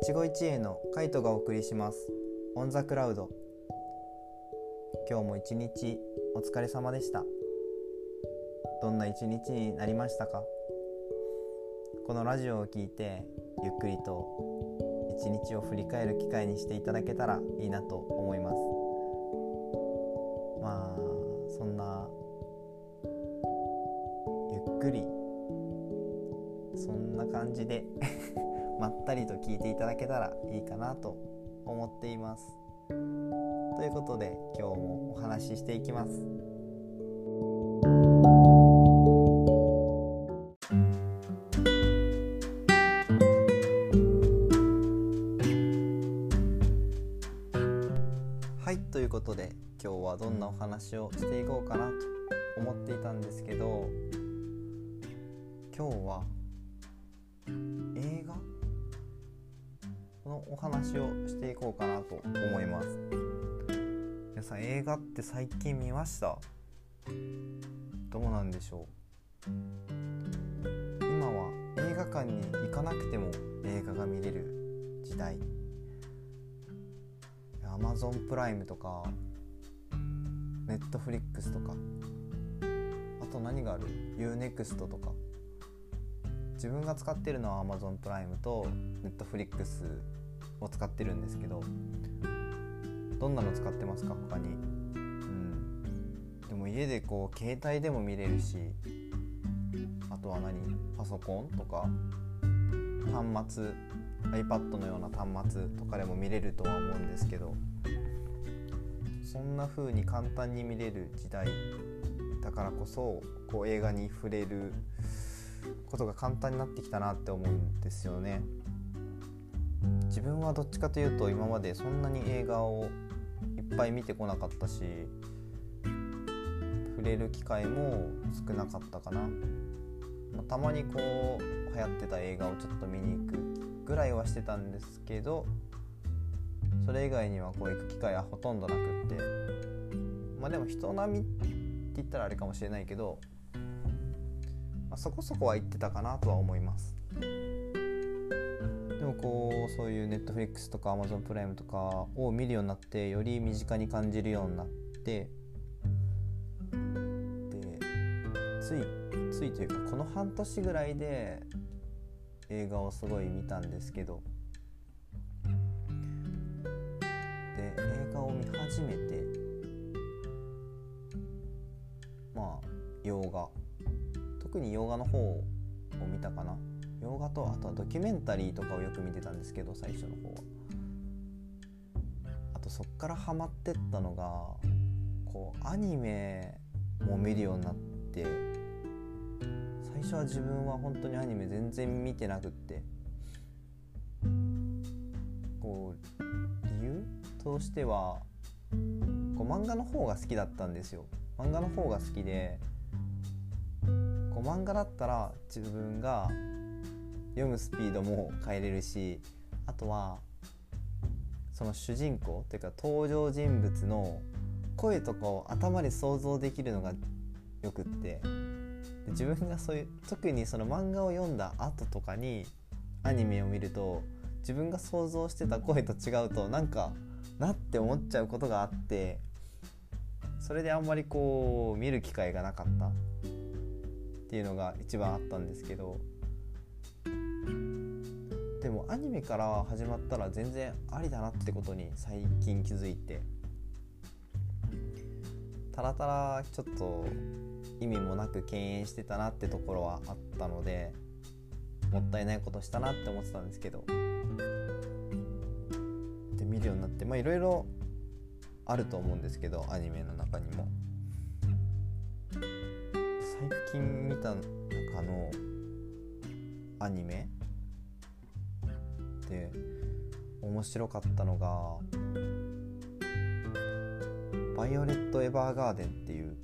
一期一会のカイトがお送りします。オンザクラウド。今日も一日お疲れ様でした。どんな一日になりましたか？このラジオを聞いてゆっくりと一日を振り返る機会にしていただけたらいいなと思います。まあそんなゆっくり。そんな感じで。まったりと聞いていただけたらいいかなと思っています。ということで今日もお話ししていきます。はいということで今日はどんなお話をしていこうかなと思っていたんですけど今日は映画のお話をしていこうかなと思います。皆さん映画って最近見ました？どうなんでしょう？今は映画館に行かなくても映画が見れる時代。Amazon プライムとか Netflix とか。あと何がある ?UNEXT とか。自分が使ってるのは Amazon プライムと Netflix を使ってるんですけどどんなの使ってますか？他に。うん。でも家でこう携帯でも見れるしあとは何？パソコンとか端末 iPad のような端末とかでも見れるとは思うんですけどそんな風に簡単に見れる時代だからこそこう映画に触れることが簡単になってきたなって思うんですよね。自分はどっちかというと今までそんなに映画をいっぱい見てこなかったし触れる機会も少なかったかな、まあ、たまにこう流行ってた映画をちょっと見に行くぐらいはしてたんですけどそれ以外にはこう行く機会はほとんどなくって。まあでも人並みって言ったらあれかもしれないけど、まあ、そこそこは行ってたかなとは思います。でもこうそういう Netflix とか Amazon プライムとかを見るようになってより身近に感じるようになってでついついというかこの半年ぐらいで映画をすごい見たんですけどで映画を見始めてまあ洋画。特に洋画の方を見たかな。洋画とあとはドキュメンタリーとかをよく見てたんですけど最初の方は。あとそっからハマってったのがこうアニメも見るようになって最初は自分は本当にアニメ全然見てなくってこう理由としてはこう漫画の方が好きだったんですよ。漫画の方が好きでこう漫画だったら自分が読むスピードも変えれるしあとはその主人公っていうか登場人物の声とかを頭で想像できるのがよくって自分がそういう特にその漫画を読んだ後とかにアニメを見ると自分が想像してた声と違うとなんかなって思っちゃうことがあってそれであんまりこう見る機会がなかったっていうのが一番あったんですけどでもアニメから始まったら全然ありだなってことに最近気づいて。たらたらちょっと意味もなく敬遠してたなってところはあったのでもったいないことしたなって思ってたんですけど。で見るようになってまあいろいろあると思うんですけどアニメの中にも。最近見た中のアニメで面白かったのが「バイオレット・エヴァーガーデン」っていう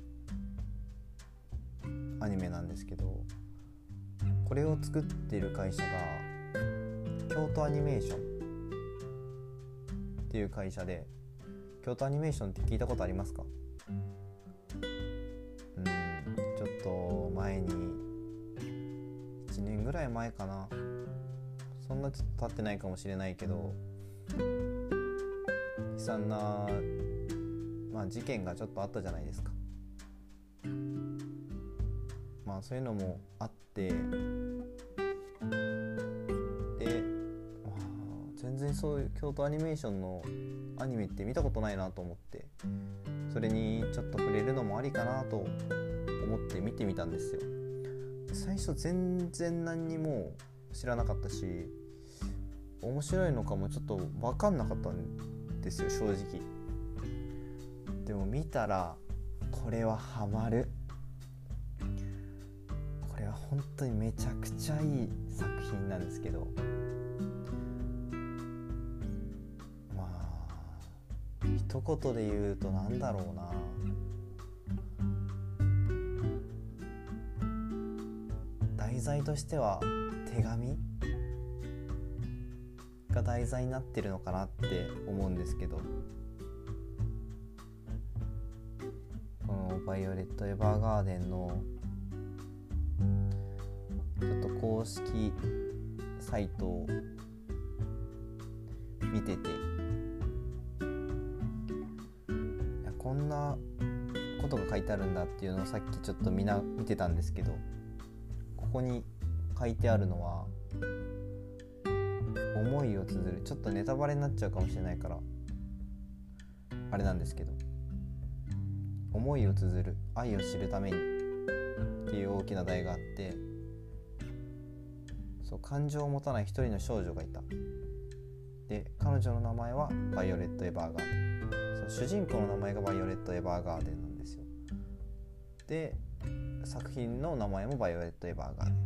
アニメなんですけどこれを作っている会社が京都アニメーションっていう会社で京都アニメーションって聞いたことありますか？うんちょっと前に1年ぐらい前かな。そんなちょっと経ってないかもしれないけど悲惨な、まあ、事件がちょっとあったじゃないですか。まあそういうのもあってで、まあ、全然そういう京都アニメーションのアニメって見たことないなと思ってそれにちょっと触れるのもありかなと思って見てみたんですよ。最初全然何にも知らなかったし面白いのかもちょっと分かんなかったんですよ正直。でも見たらこれはハマる。これは本当にめちゃくちゃいい作品なんですけど。まあ一言で言うと何だろうな。題材としては手紙。が題材になってるのかなって思うんですけど。この「バイオレット・エヴァーガーデン」のちょっと公式サイトを見てて。いやこんなことが書いてあるんだっていうのをさっきちょっとみな見てたんですけど。ここに書いてあるのは思いを綴る。ちょっとネタバレになっちゃうかもしれないから。あれなんですけど。思いを綴る。愛を知るために。っていう大きな題があって。そう感情を持たない一人の少女がいた。で彼女の名前はヴァイオレット・エヴァーガーデン。そう主人公の名前がヴァイオレット・エヴァーガーデンなんですよ。で作品の名前もヴァイオレット・エヴァーガーデン。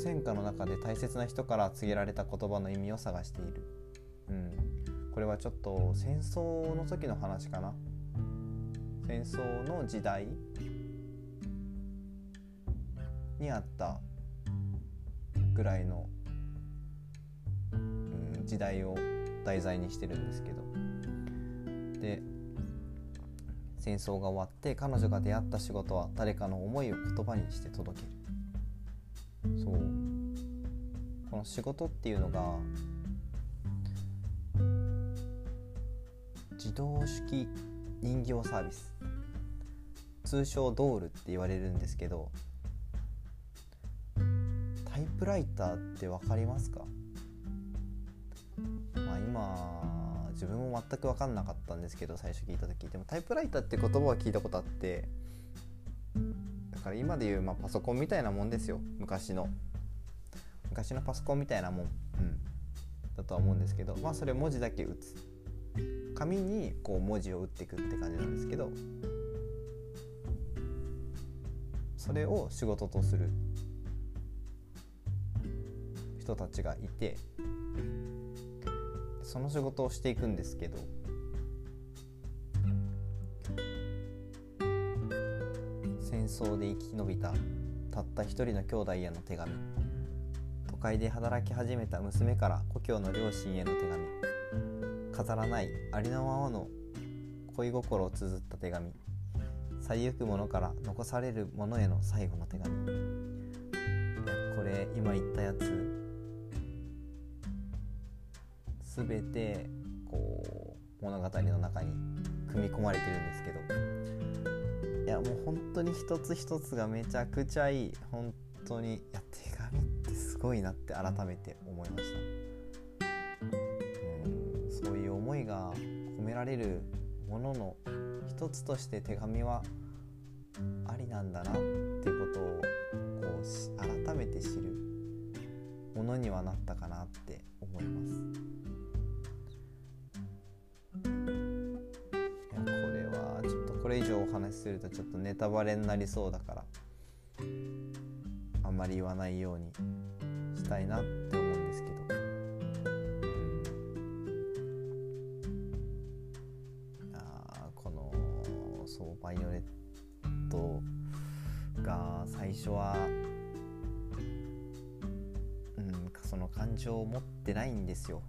戦火の中で大切な人から告げられた言葉の意味を探している、うん、これはちょっと戦争の時の話かな。戦争の時代にあったぐらいの、うん、時代を題材にしてるんですけど。で戦争が終わって彼女が出会った仕事は誰かの思いを言葉にして届ける。の仕事っていうのが自動式人形サービス。通称ドールって言われるんですけどタイプライターって分かりますか、まあ、今自分も全く分かんなかったんですけど最初聞いた時。でもタイプライターって言葉は聞いたことあってだから今でいう、まあ、パソコンみたいなもんですよ。昔の。昔のパソコンみたいなもん、うん、だとは思うんですけどまあそれ文字だけ打つ。紙にこう文字を打っていくって感じなんですけどそれを仕事とする人たちがいてその仕事をしていくんですけど戦争で生き延びたたった一人の兄弟への手紙。都会で働き始めた娘から故郷の両親への手紙。飾らないありのままの恋心を綴った手紙。去りゆくものから残されるものへの最後の手紙。これ今言ったやつ。全てこう物語の中に組み込まれてるんですけど。いやもう本当に一つ一つがめちゃくちゃいい。本当にやってごいなって改めて思いましたうんそういう思いが込められるものの一つとして手紙はありなんだなってことをこう改めて知るものにはなったかなって思います。いやこれはちょっとこれ以上お話しするとちょっとネタバレになりそうだからあんまり言わないようにたいなって思うんですけど、うん、あこのそうバイオレットが最初はうんその感情を持ってないんですよ。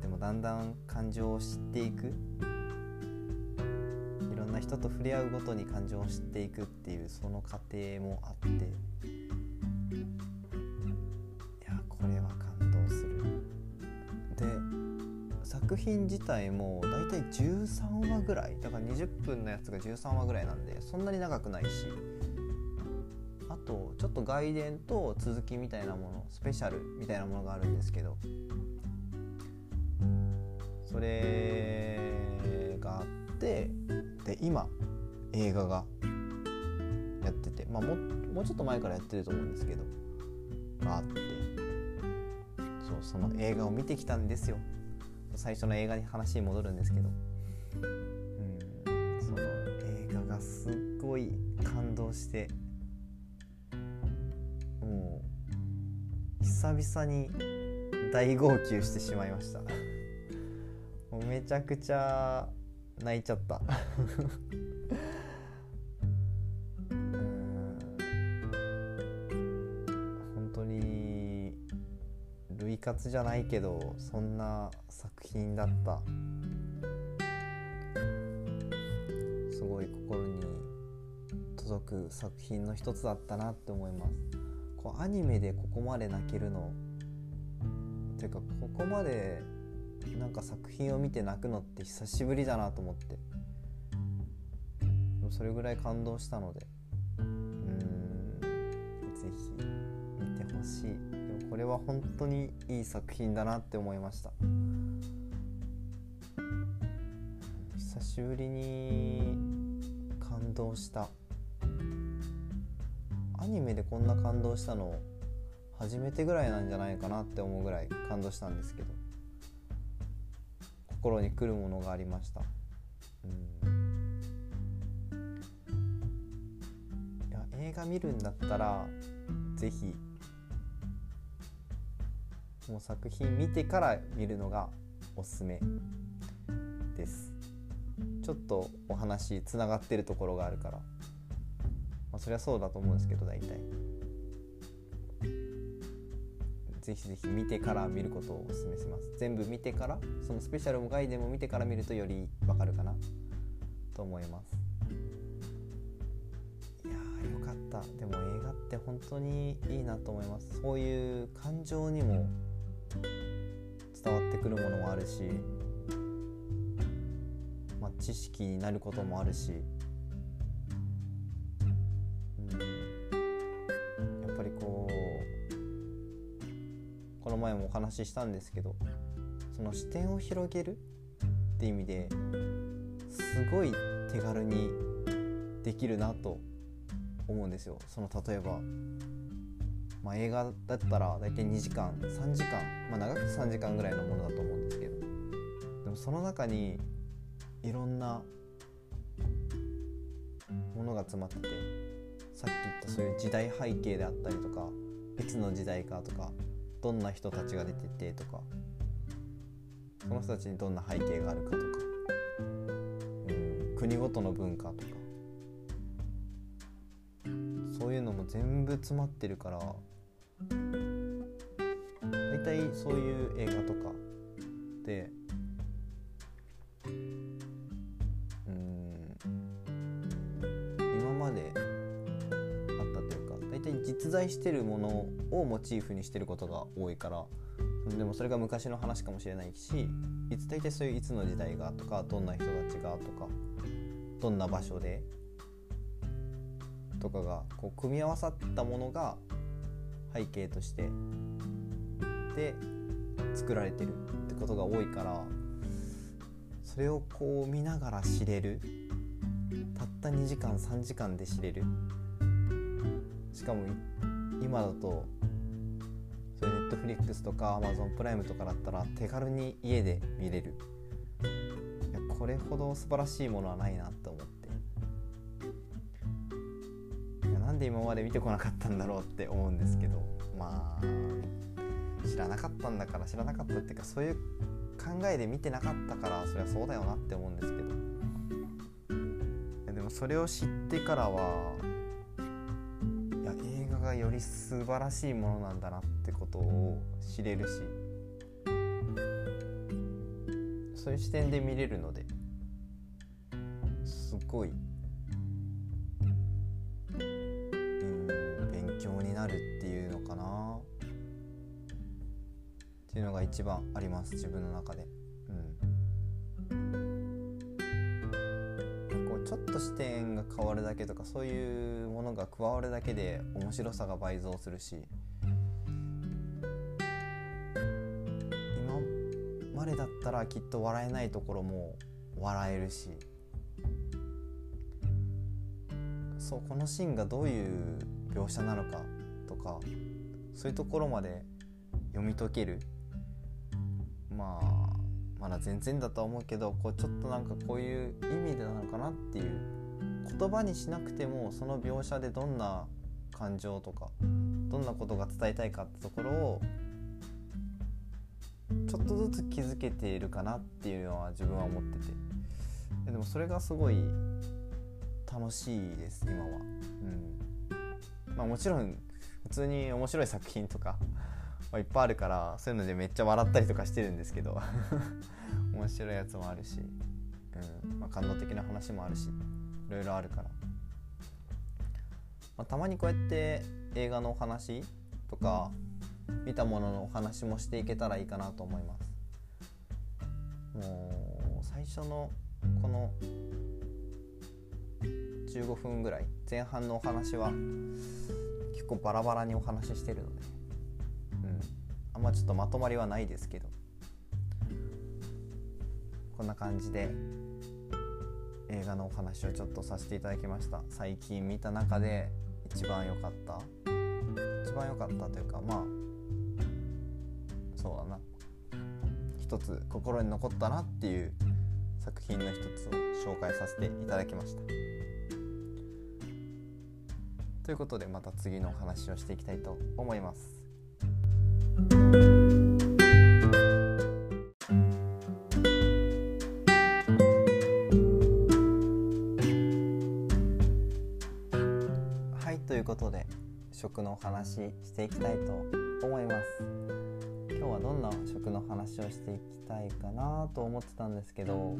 でもだんだん感情を知っていく。いろんな人と触れ合うごとに感情を知っていくっていうその過程もあって。作品自体もだいたい13話ぐらいだから20分のやつが13話ぐらいなんでそんなに長くないし。あとちょっと外伝と続きみたいなものスペシャルみたいなものがあるんですけど。それがあってで今映画がやっててまあももうちょっと前からやってると思うんですけどがあって。そうその映画を見てきたんですよ。最初の映画に話に戻るんですけど。うん。その映画がすっごい感動して。もう久々に大号泣してしまいました。もうめちゃくちゃ泣いちゃった。活じゃないけどそんな作品だった。すごい心に届く作品の一つだったなって思います。こうアニメでここまで泣けるのていうかここまでなんか作品を見て泣くのって久しぶりだなと思って。でもそれぐらい感動したのでうーんぜひ見てほしい。これは本当にいい作品だなって思いました。久しぶりに感動した。アニメでこんな感動したの初めてぐらいなんじゃないかなって思うぐらい感動したんですけど。心に来るものがありました。うん。いや映画見るんだったらぜひもう作品見てから見るのがおすすめです。ちょっとお話つながってるところがあるから、まあ、そりゃそうだと思うんですけど大体。ぜひぜひ見てから見ることをお勧めします。全部見てからそのスペシャルもガイデンも見てから見るとよりわかるかなと思います。いやよかった。でも映画って本当にいいなと思います。そういう感情にも伝わってくるものもあるし、まあ、知識になることもあるしうんやっぱりこうこの前もお話ししたんですけどその視点を広げるって意味ですごい手軽にできるなと思うんですよ。その例えば、まあ、映画だったら大体2時間3時間、まあ、長くて3時間ぐらいのものだと思うんですけど。でもその中にいろんなものが詰まっててさっき言ったそういう時代背景であったりとかいつの時代かとかどんな人たちが出ててとかその人たちにどんな背景があるかとか、うん、国ごとの文化とか。そういうのも全部詰まってるから大体そういう映画とかでうん今まであったというか大体実在してるものをモチーフにしてることが多いからでもそれが昔の話かもしれないしいつ大体そういういつの時代がとかどんな人たちがとかどんな場所でとかがこう組み合わさったものが背景としてで作られてるってことが多いからそれをこう見ながら知れる。たった2時間3時間で知れる。しかも今だとそういうネットフリックスとか Amazon プライムとかだったら手軽に家で見れる。いやこれほど素晴らしいものはないなって思っで今まで見てこなかったんだろうって思うんですけどまあ知らなかったんだから知らなかったっていうかそういう考えで見てなかったからそりゃそうだよなって思うんですけど。でもそれを知ってからはいや映画がより素晴らしいものなんだなってことを知れるしそういう視点で見れるのですごい強になるっていうのかな？っていうのが一番あります自分の中で。うん、こうちょっと視点が変わるだけとかそういうものが加わるだけで面白さが倍増するし。今までだったらきっと笑えないところも笑えるし。そうこのシーンがどういう描写なのかとかそういうところまで読み解ける。まあまだ全然だとは思うけどこうちょっとなんかこういう意味でなのかなっていう言葉にしなくてもその描写でどんな感情とかどんなことが伝えたいかってところをちょっとずつ気づけているかなっていうのは自分は思ってて。でもそれがすごい楽しいです今は。うん。まあ、もちろん普通に面白い作品とかま、いっぱいあるからそういうのでめっちゃ笑ったりとかしてるんですけど 面白いやつもあるし、うんまあ、感動的な話もあるしいろいろあるから、まあ、たまにこうやって映画のお話とか見たもののお話もしていけたらいいかなと思います。もう最初のこの15分ぐらい前半のお話は結構バラバラにお話ししてるのでうん。あんまちょっとまとまりはないですけどこんな感じで映画のお話をちょっとさせていただきました。最近見た中で一番良かった一番良かったというかまあそうだな。一つ心に残ったなっていう作品の一つを紹介させていただきました。ということでまた次のお話をしていきたいと思います。はいということで食のお話していきたいと思います。今日はどんな食の話をしていきたいかなと思ってたんですけど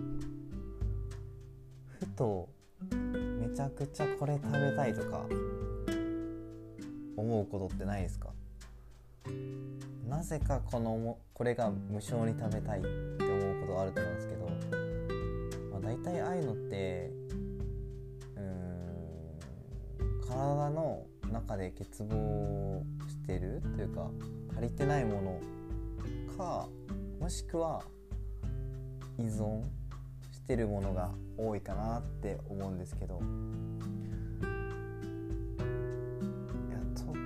ふとめちゃくちゃこれ食べたいとか思うことってないですか？なぜかこのこれが無償に食べたいって思うことがあると思うんですけど、まあ、大体ああいうのってうん体の中で欠乏してるというか足りてないものかもしくは依存してるものが多いかなって思うんですけど。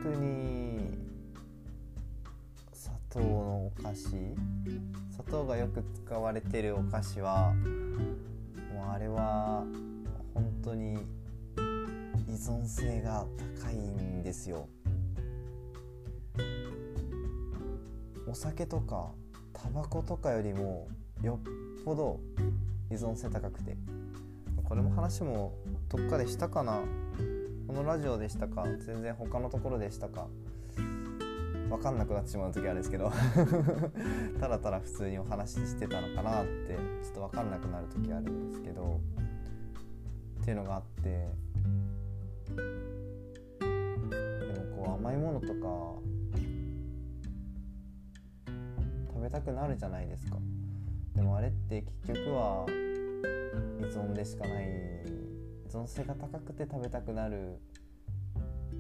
や特に糖のお菓子？砂糖がよく使われてるお菓子はもうあれは本当に依存性が高いんですよ。お酒とかタバコとかよりもよっぽど依存性高くて。これも話もどっかでしたかな？このラジオでしたか？全然他のところでしたか？分かんなくなってしまう時あるんですけど。ただただ普通にお話ししてたのかなってちょっと分かんなくなる時あるんですけど。っていうのがあって。でもこう甘いものとか食べたくなるじゃないですか。でもあれって結局は依存でしかない依存性が高くて食べたくなる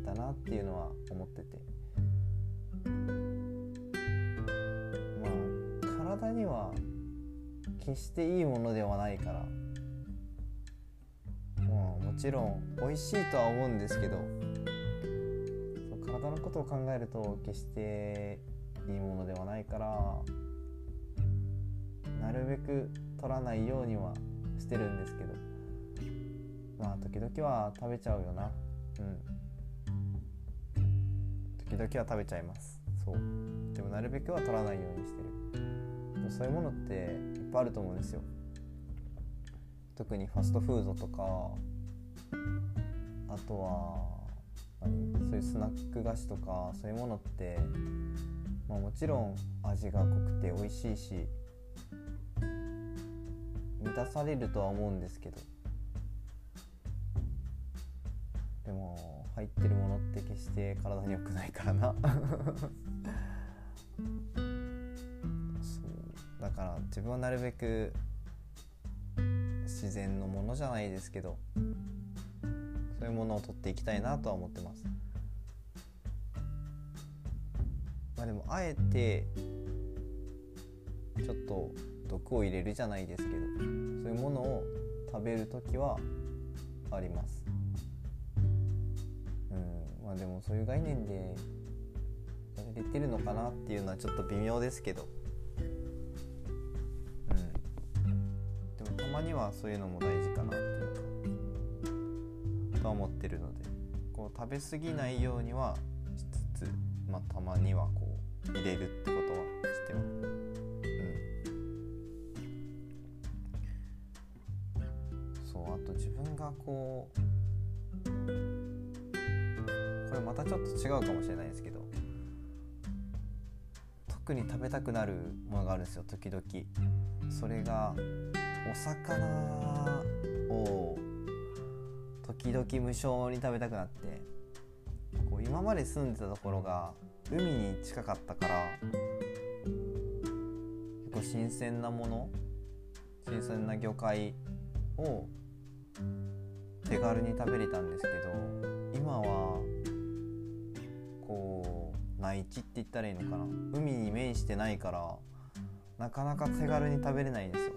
だなっていうのは思ってて。まあ体には決していいものではないから。まあもちろん美味しいとは思うんですけど。体のことを考えると決していいものではないから。なるべく取らないようにはしてるんですけど。まあ時々は食べちゃうよな。うん。時々は食べちゃいます。そう。でもなるべくは取らないようにしてる。そういうものっていっぱいあると思うんですよ。特にファストフードとかあとは何？そういうスナック菓子とかそういうものって、まあ、もちろん味が濃くて美味しいし満たされるとは思うんですけど。でも入ってるものって決して体に良くないからな そうだから自分はなるべく自然のものじゃないですけどそういうものを取っていきたいなとは思ってます。まあ、でもあえてちょっと毒を入れるじゃないですけどそういうものを食べる時はあります。まあでもそういう概念でやれてるのかなっていうのはちょっと微妙ですけどうんでもた。まにはそういうのも大事かなっていうかとは思ってるのでこう食べ過ぎないようにはしつつ、まあ、たまにはこう入れるってことはしてます。そうあと自分がこうれまたちょっと違うかもしれないですけど特に食べたくなるものがあるんですよ時々。それがお魚を時々無償に食べたくなってこう今まで住んでたところが海に近かったから結構新鮮なもの新鮮な魚介を手軽に食べれたんですけど今は内地って言ったらいいのかな。海に面してないからなかなか手軽に食べれないんですよ。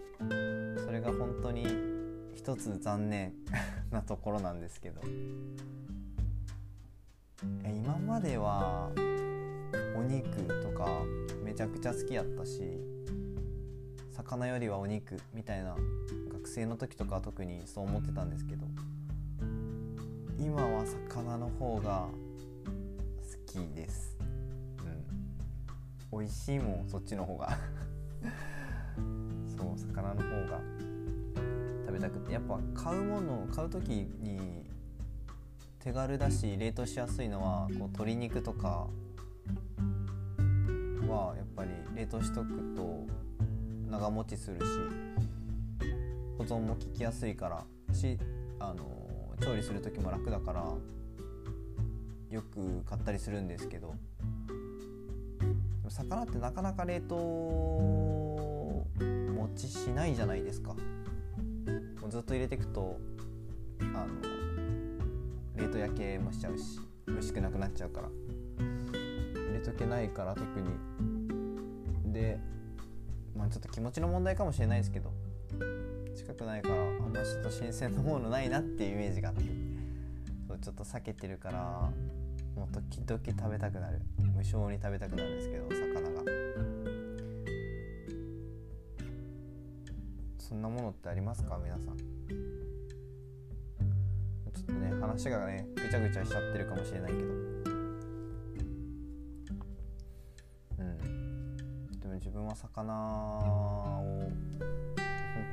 それが本当に一つ残念 なところなんですけど。今まではお肉とかめちゃくちゃ好きやったし魚よりはお肉みたいな学生の時とかは特にそう思ってたんですけど今は魚の方が好きです。美味しいもんそっちの方が。そう魚の方が食べたくて。やっぱ買うものを買う時に手軽だし冷凍しやすいのはこう鶏肉とかはやっぱり冷凍しとくと長持ちするし保存も効きやすいからしあの調理する時も楽だからよく買ったりするんですけど。魚ってなかなか冷凍持ちしないじゃないですか。もうずっと入れていくとあの冷凍焼けもしちゃうし美味しくなくなっちゃうから。入れとけないから特に。でまあちょっと気持ちの問題かもしれないですけど近くないからあんまちょっと新鮮なものないなっていうイメージがあってそうちょっと避けてるからもう時々食べたくなる。無性に食べたくなるんですけど魚が。そんなものってありますか？皆さん。ちょっとね話がねぐちゃぐちゃしちゃってるかもしれないけど。うん。でも自分は魚を本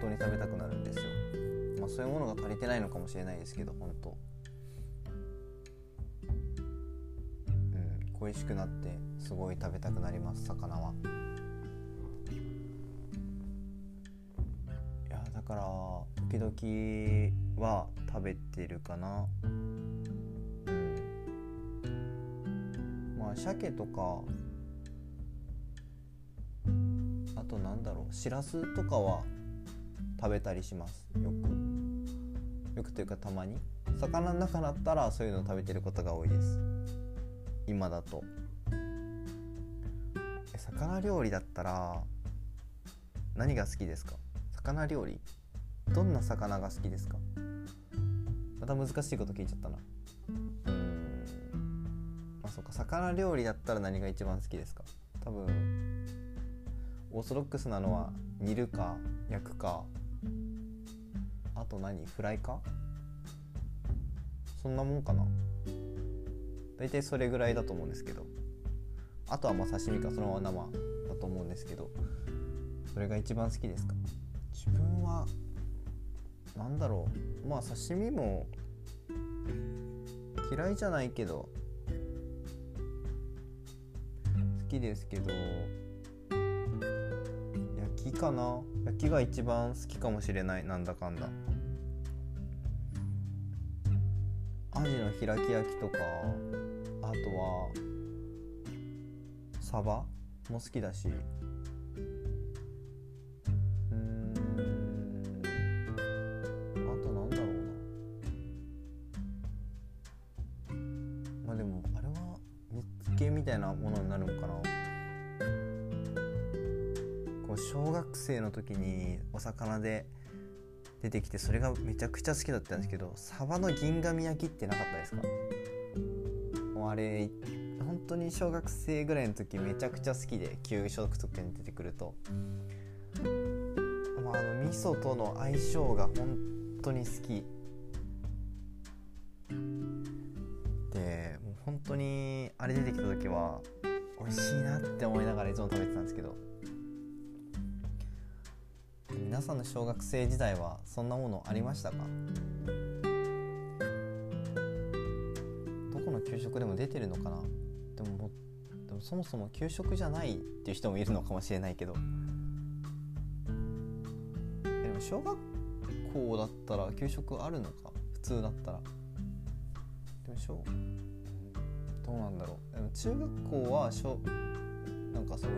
当に食べたくなるんですよ。まあそういうものが足りてないのかもしれないですけど本当。恋しくなってすごい食べたくなります魚は。いやだから時々は食べてるかな。うん。まあ鮭とかあとなんだろうしらすとかは食べたりします。よく。よくというかたまに。魚の中だったらそういうのを食べてることが多いです。今だと。魚料理だったら何が好きですか？魚料理？どんな魚が好きですか？また難しいこと聞いちゃったな。うん。あそうか。魚料理だったら何が一番好きですか？多分オーソドックスなのは煮るか焼くかあと何？フライか？そんなもんかな。大体それぐらいだと思うんですけど。あとはまあ刺身かそのまま生だと思うんですけど。それが一番好きですか？自分は何だろう。まあ刺身も嫌いじゃないけど好きですけど焼きかな？焼きが一番好きかもしれないなんだかんだ。アジの開き焼きとかあとはサバも好きだし。うん。あとなんだろうな。まあでもあれは煮付けみたいなものになるのかな。こう小学生の時にお魚で出てきてそれがめちゃくちゃ好きだったんですけどサバの銀紙焼きってなかったですか？あれ本当に小学生ぐらいの時めちゃくちゃ好きで給食とかに出てくると、まあ、あの味噌との相性が本当に好き。でもう本当にあれ出てきた時は美味しいなって思いながらいつも食べてたんですけど。皆さんの小学生時代はそんなものありましたか？給食でも出てるのかな？でもでもそもそも給食じゃないっていう人もいるのかもしれないけど。でも小学校だったら給食あるのか？普通だったら。でも小どうなんだろう？でも中学校は小なんかそうい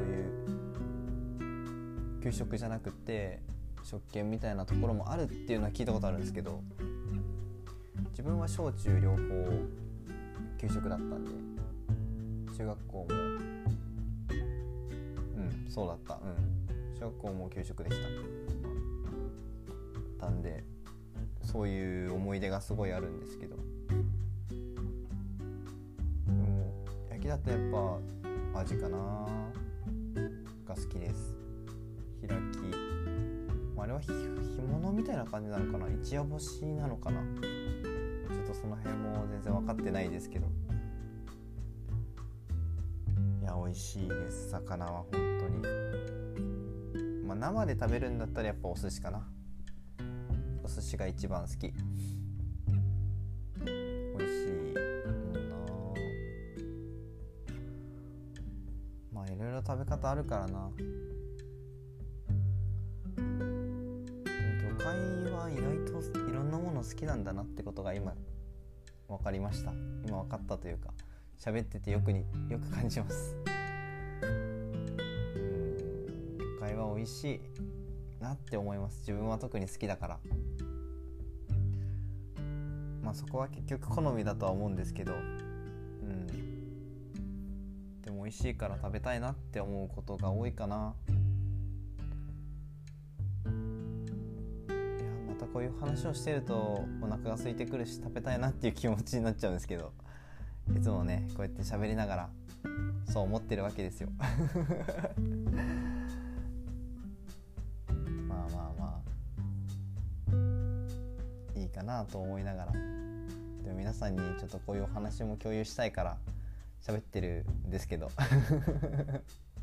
う給食じゃなくて食券みたいなところもあるっていうのは聞いたことあるんですけど。自分は小中両方給食だったんで。中学校も。うんそうだった。うん。小学校も給食でした。たんでそういう思い出がすごいあるんですけど。でも焼きだとやっぱ味かなが好きです。開き。あれは干物みたいな感じなのかな？一夜干しなのかな？その辺も全然分かってないですけど。いや美味しいです。魚は本当に。まあ生で食べるんだったらやっぱお寿司かな。お寿司が一番好き。美味しいな。まあいろいろ食べ方あるからな。魚介は意外といろんなもの好きなんだなってことが今分かりました。今分かったというか喋っててよくによく感じます。うん魚介は美味しいなって思います。自分は特に好きだから。まあそこは結局好みだとは思うんですけど。うん。でも美味しいから食べたいなって思うことが多いかな。こういう話をしてるとお腹が空いてくるし食べたいなっていう気持ちになっちゃうんですけどいつもねこうやって喋りながらそう思ってるわけですよ。まあまあまあいいかなと思いながら。でも皆さんにちょっとこういうお話も共有したいから喋ってるんですけど。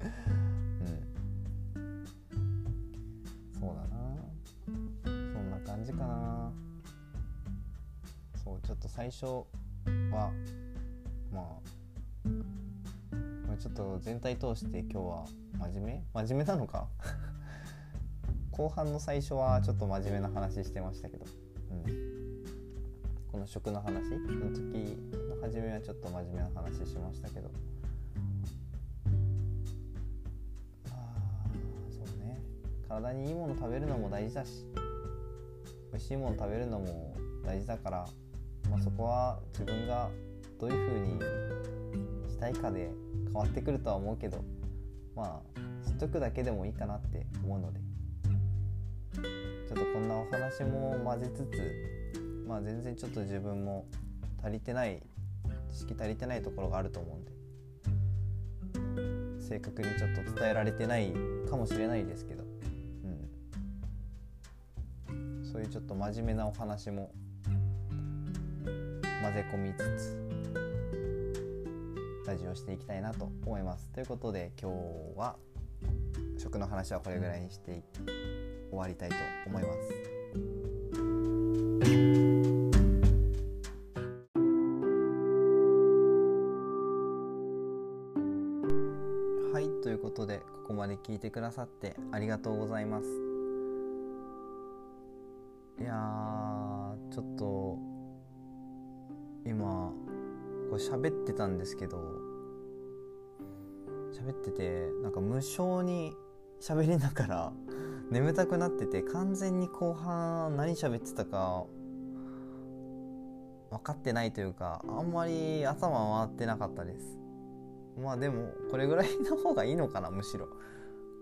うん。感じかな。そうちょっと最初はまあちょっと全体通して今日は真面目？真面目なのか？後半の最初はちょっと真面目な話してましたけど、うん、この食の話の時の初めはちょっと真面目な話しましたけど。あそうね。体にいいもの食べるのも大事だし。美味しいもの食べるのも大事だから、まあ、そこは自分がどういう風にしたいかで変わってくるとは思うけどまあ知っとくだけでもいいかなって思うので。ちょっとこんなお話も混ぜつつまあ全然ちょっと自分も足りてない知識足りてないところがあると思うんで正確にちょっと伝えられてないかもしれないですけど、ういうちょっと真面目なお話も混ぜ込みつつラジオしていきたいなと思います。ということで今日は食の話はこれぐらいにして終わりたいと思います。はいということでここまで聞いてくださってありがとうございます。いやーちょっと今これ喋ってたんですけど喋っててなんか無性に喋りながら眠たくなってて完全に後半何喋ってたか分かってないというかあんまり頭回ってなかったです。まあでもこれぐらいの方がいいのかなむしろ。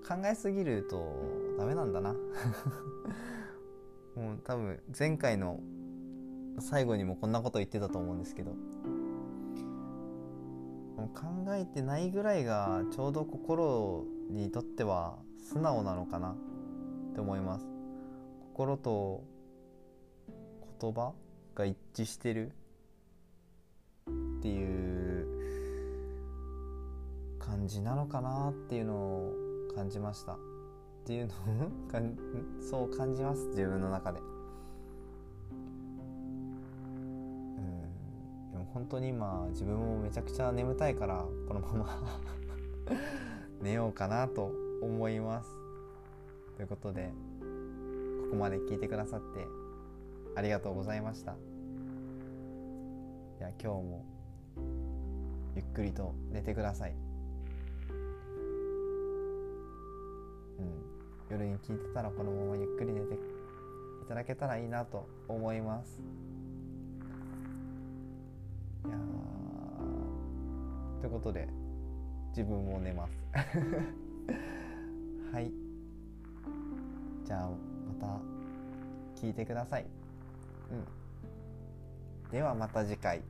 考えすぎるとダメなんだな。もう多分前回の最後にもこんなこと言ってたと思うんですけど考えてないぐらいがちょうど心にとっては素直なのかなって思います。心と言葉が一致してるっていう感じなのかなっていうのを感じました。っていうのをそう感じます自分の中で。うん。でも本当に今自分もめちゃくちゃ眠たいからこのまま 寝ようかなと思います。ということでここまで聞いてくださってありがとうございました。いや今日もゆっくりと寝てください。夜に聞いてたらこのままゆっくり寝ていただけたらいいなと思います。いやということで自分も寝ます。はい。じゃあまた聞いてください。うん。ではまた次回。